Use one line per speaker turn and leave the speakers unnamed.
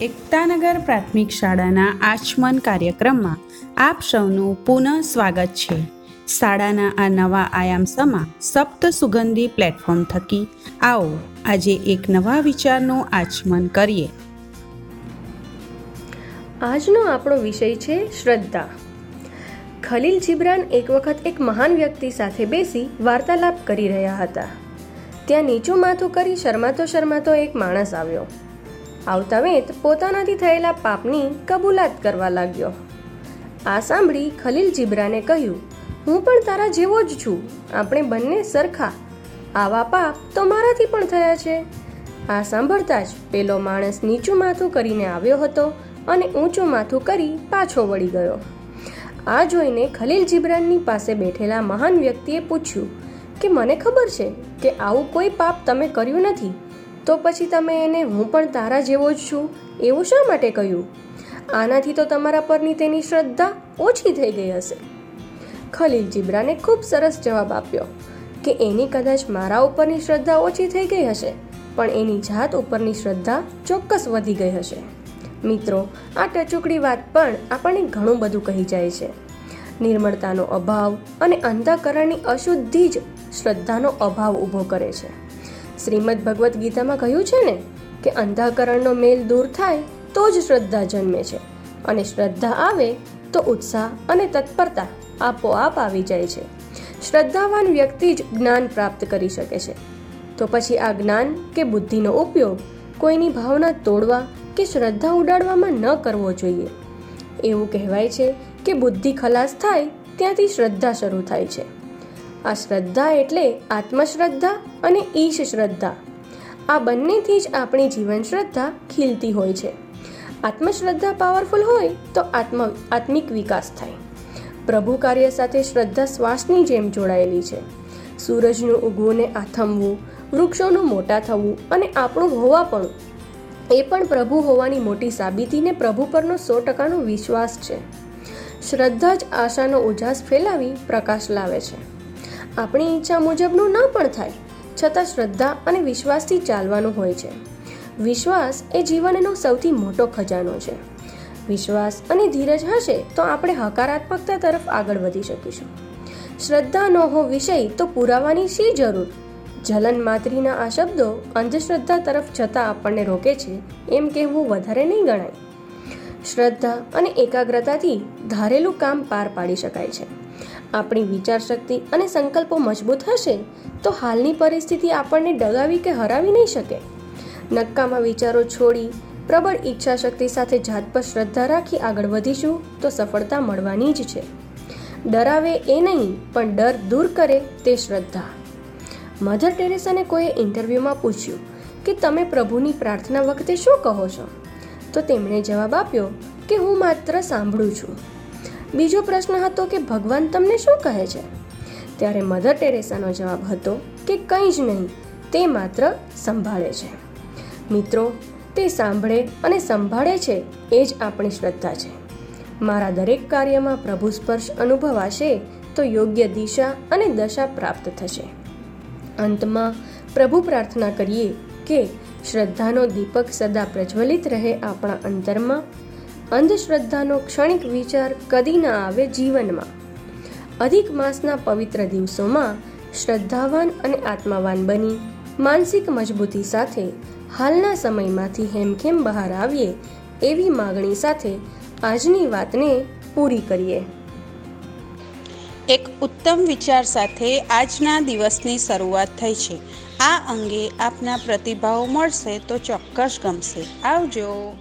એકતાનગર પ્રાથમિક શાળાના આચમન કાર્યક્રમમાં આપ સૌનું પુનઃ સ્વાગત છે. શાળાના આ નવા આયામ સમા સપ્ત સુગંધી પ્લેટફોર્મ થકી આવો આજે એક નવા વિચારનું આચમન કરીએ.
આજનો આપણો વિષય છે શ્રદ્ધા. ખલીલ જિબ્રાન એક વખત એક મહાન વ્યક્તિ સાથે બેસી વાર્તાલાપ કરી રહ્યા હતા. ત્યાં નીચું માથું કરી શરમાતો શરમાતો એક માણસ આવ્યો. આવતા વેત પોતાનાથી થયેલા પાપની કબૂલાત કરવા લાગ્યો. આ સાંભળી ખલીલ જીબ્રાને કહ્યું, હું પણ તારા જેવો જ છું. આપણે બંને સરખા. આવા પાપ તો મારાથી પણ થયા છે. આ સાંભળતા જ પેલો માણસ નીચું માથું કરીને આવ્યો હતો અને ઊંચું માથું કરી પાછો વળી ગયો. આ જોઈને ખલીલ જીબ્રાનની પાસે બેઠેલા મહાન વ્યક્તિએ પૂછ્યું, કે મને ખબર છે કે આવું કોઈ પાપ તમે કર્યું નથી? તો પછી તમે એને હું પણ તારા જેવો જ છું, એવું શા માટે કહ્યું? આનાથી તો તમારા પરની તેની શ્રદ્ધા ઓછી થઈ ગઈ હશે. ખલીલ જીબ્રાને ખૂબ સરસ જવાબ આપ્યો કે એની કદાચ મારા ઉપરની શ્રદ્ધા ઓછી થઈ ગઈ હશે, પણ એની જાત ઉપરની શ્રદ્ધા ચોક્કસ વધી ગઈ હશે. મિત્રો, આ ટચુકડી વાત પણ આપણને ઘણું બધું કહી જાય છે. નિર્મળતાનો અભાવ અને અંતઃકરણની અશુદ્ધિ જ શ્રદ્ધાનો અભાવ ઊભો કરે છે. શ્રીમદ ભગવદ્ ગીતામાં કહ્યું છે ને કે અંધાકરણનો મેલ દૂર થાય તો જ શ્રદ્ધા જન્મે છે. અને શ્રદ્ધા આવે તો ઉત્સાહ અને તત્પરતા આપોઆપ આવી જાય છે. શ્રદ્ધાવાન વ્યક્તિ જ જ્ઞાન પ્રાપ્ત કરી શકે છે. તો પછી આ જ્ઞાન કે બુદ્ધિનો ઉપયોગ કોઈની ભાવના તોડવા કે શ્રદ્ધા ઉડાડવામાં ન કરવો જોઈએ. એવું કહેવાય છે કે બુદ્ધિ ખલાસ થાય ત્યાંથી શ્રદ્ધા શરૂ થાય છે. આ શ્રદ્ધા એટલે આત્મશ્રદ્ધા અને ઈશ શ્રદ્ધા. આ બંનેથી જ આપણી જીવન શ્રદ્ધા ખીલતી હોય છે. આત્મશ્રદ્ધા પાવરફુલ હોય તો આત્મ, આત્મિક વિકાસ થાય. પ્રભુ કાર્ય સાથે શ્રદ્ધા શ્વાસની જેમ જોડાયેલી છે. સૂરજનું ઉગવું ને આથમવું, વૃક્ષોનું મોટા થવું અને આપણું હોવાપણું એ પણ પ્રભુ હોવાની મોટી સાબિતીને પ્રભુ પરનો સો ટકાનો વિશ્વાસ છે. શ્રદ્ધા જ આશાનો ઉજાસ ફેલાવી પ્રકાશ લાવે છે. આપણી ઈચ્છા મુજબનું ન પણ થાય, છતાં શ્રદ્ધા અને વિશ્વાસથી ચાલવાનું હોય છે. વિશ્વાસ એ જીવનનો સૌથી મોટો ખજાનો છે. વિશ્વાસ અને ધીરજ હશે તો આપણે હકારાત્મકતા તરફ આગળ વધી શકીશું. શ્રદ્ધા ન હો વિષય તો પુરાવાની શી જરૂર? જલન માત્રીના આ શબ્દો અંધશ્રદ્ધા તરફ જતા આપણને રોકે છે, એમ કહેવું વધારે નહીં ગણાય. શ્રદ્ધા અને એકાગ્રતાથી ધારેલું કામ પાર પાડી શકાય છે. આપણી વિચારશક્તિ અને સંકલ્પો મજબૂત હશે, તો હાલની પરિસ્થિતિ આપણને ડગાવી કે હરાવી નહીં શકે. નક્કામાં વિચારો છોડી પ્રબળ ઈચ્છા શક્તિ સાથે જાત પર શ્રદ્ધા રાખી આગળ વધીશું, તો સફળતા મળવાની જ છે. ડરાવે એ નહીં, પણ ડર દૂર કરે તે શ્રદ્ધા. મધર ટેરેસાને કોઈએ ઇન્ટરવ્યૂમાં પૂછ્યું કે, તમે પ્રભુની પ્રાર્થના વખતે શું કહો છો? તો તેમણે જવાબ આપ્યો કે, હું માત્ર સાંભળું છું. બીજો પ્રશ્ન હતો કે ભગવાન તમને શું કહે છે? ત્યારે મધર ટેરેસાનો જવાબ હતો કે કંઈ જ નહીં, તે માત્ર સંભાળે છે. મિત્રો, તે સાંભળે અને સંભાળે છે એ જ આપણી શ્રદ્ધા છે. મારા દરેક કાર્યમાં પ્રભુ સ્પર્શ અનુભવાશે તો યોગ્ય દિશા અને દશા પ્રાપ્ત થશે. અંતમાં પ્રભુ પ્રાર્થના કરીએ કે શ્રદ્ધાનો દીપક સદા પ્રજ્વલિત રહે આપણા અંતરમાં અંધશ્રદ્ધાનો ક્ષણિક વિચાર કદી ના આવે જીવનમાં. અધિક માસના પવિત્ર દિવસોમાં શ્રદ્ધાવાન અને આત્માવાન બની, માનસિક મજબૂતી સાથે, હાલના સમયમાંથી હેમખેમ બહાર આવીએ, એવી માગણી સાથે આજની વાતને પૂરી કરીએ.
એક ઉત્તમ વિચાર સાથે આજના દિવસની શરૂઆત થઈ છે. આ અંગે આપના પ્રતિભાવો મળશે તો ચોક્કસ ગમશે. આવજો.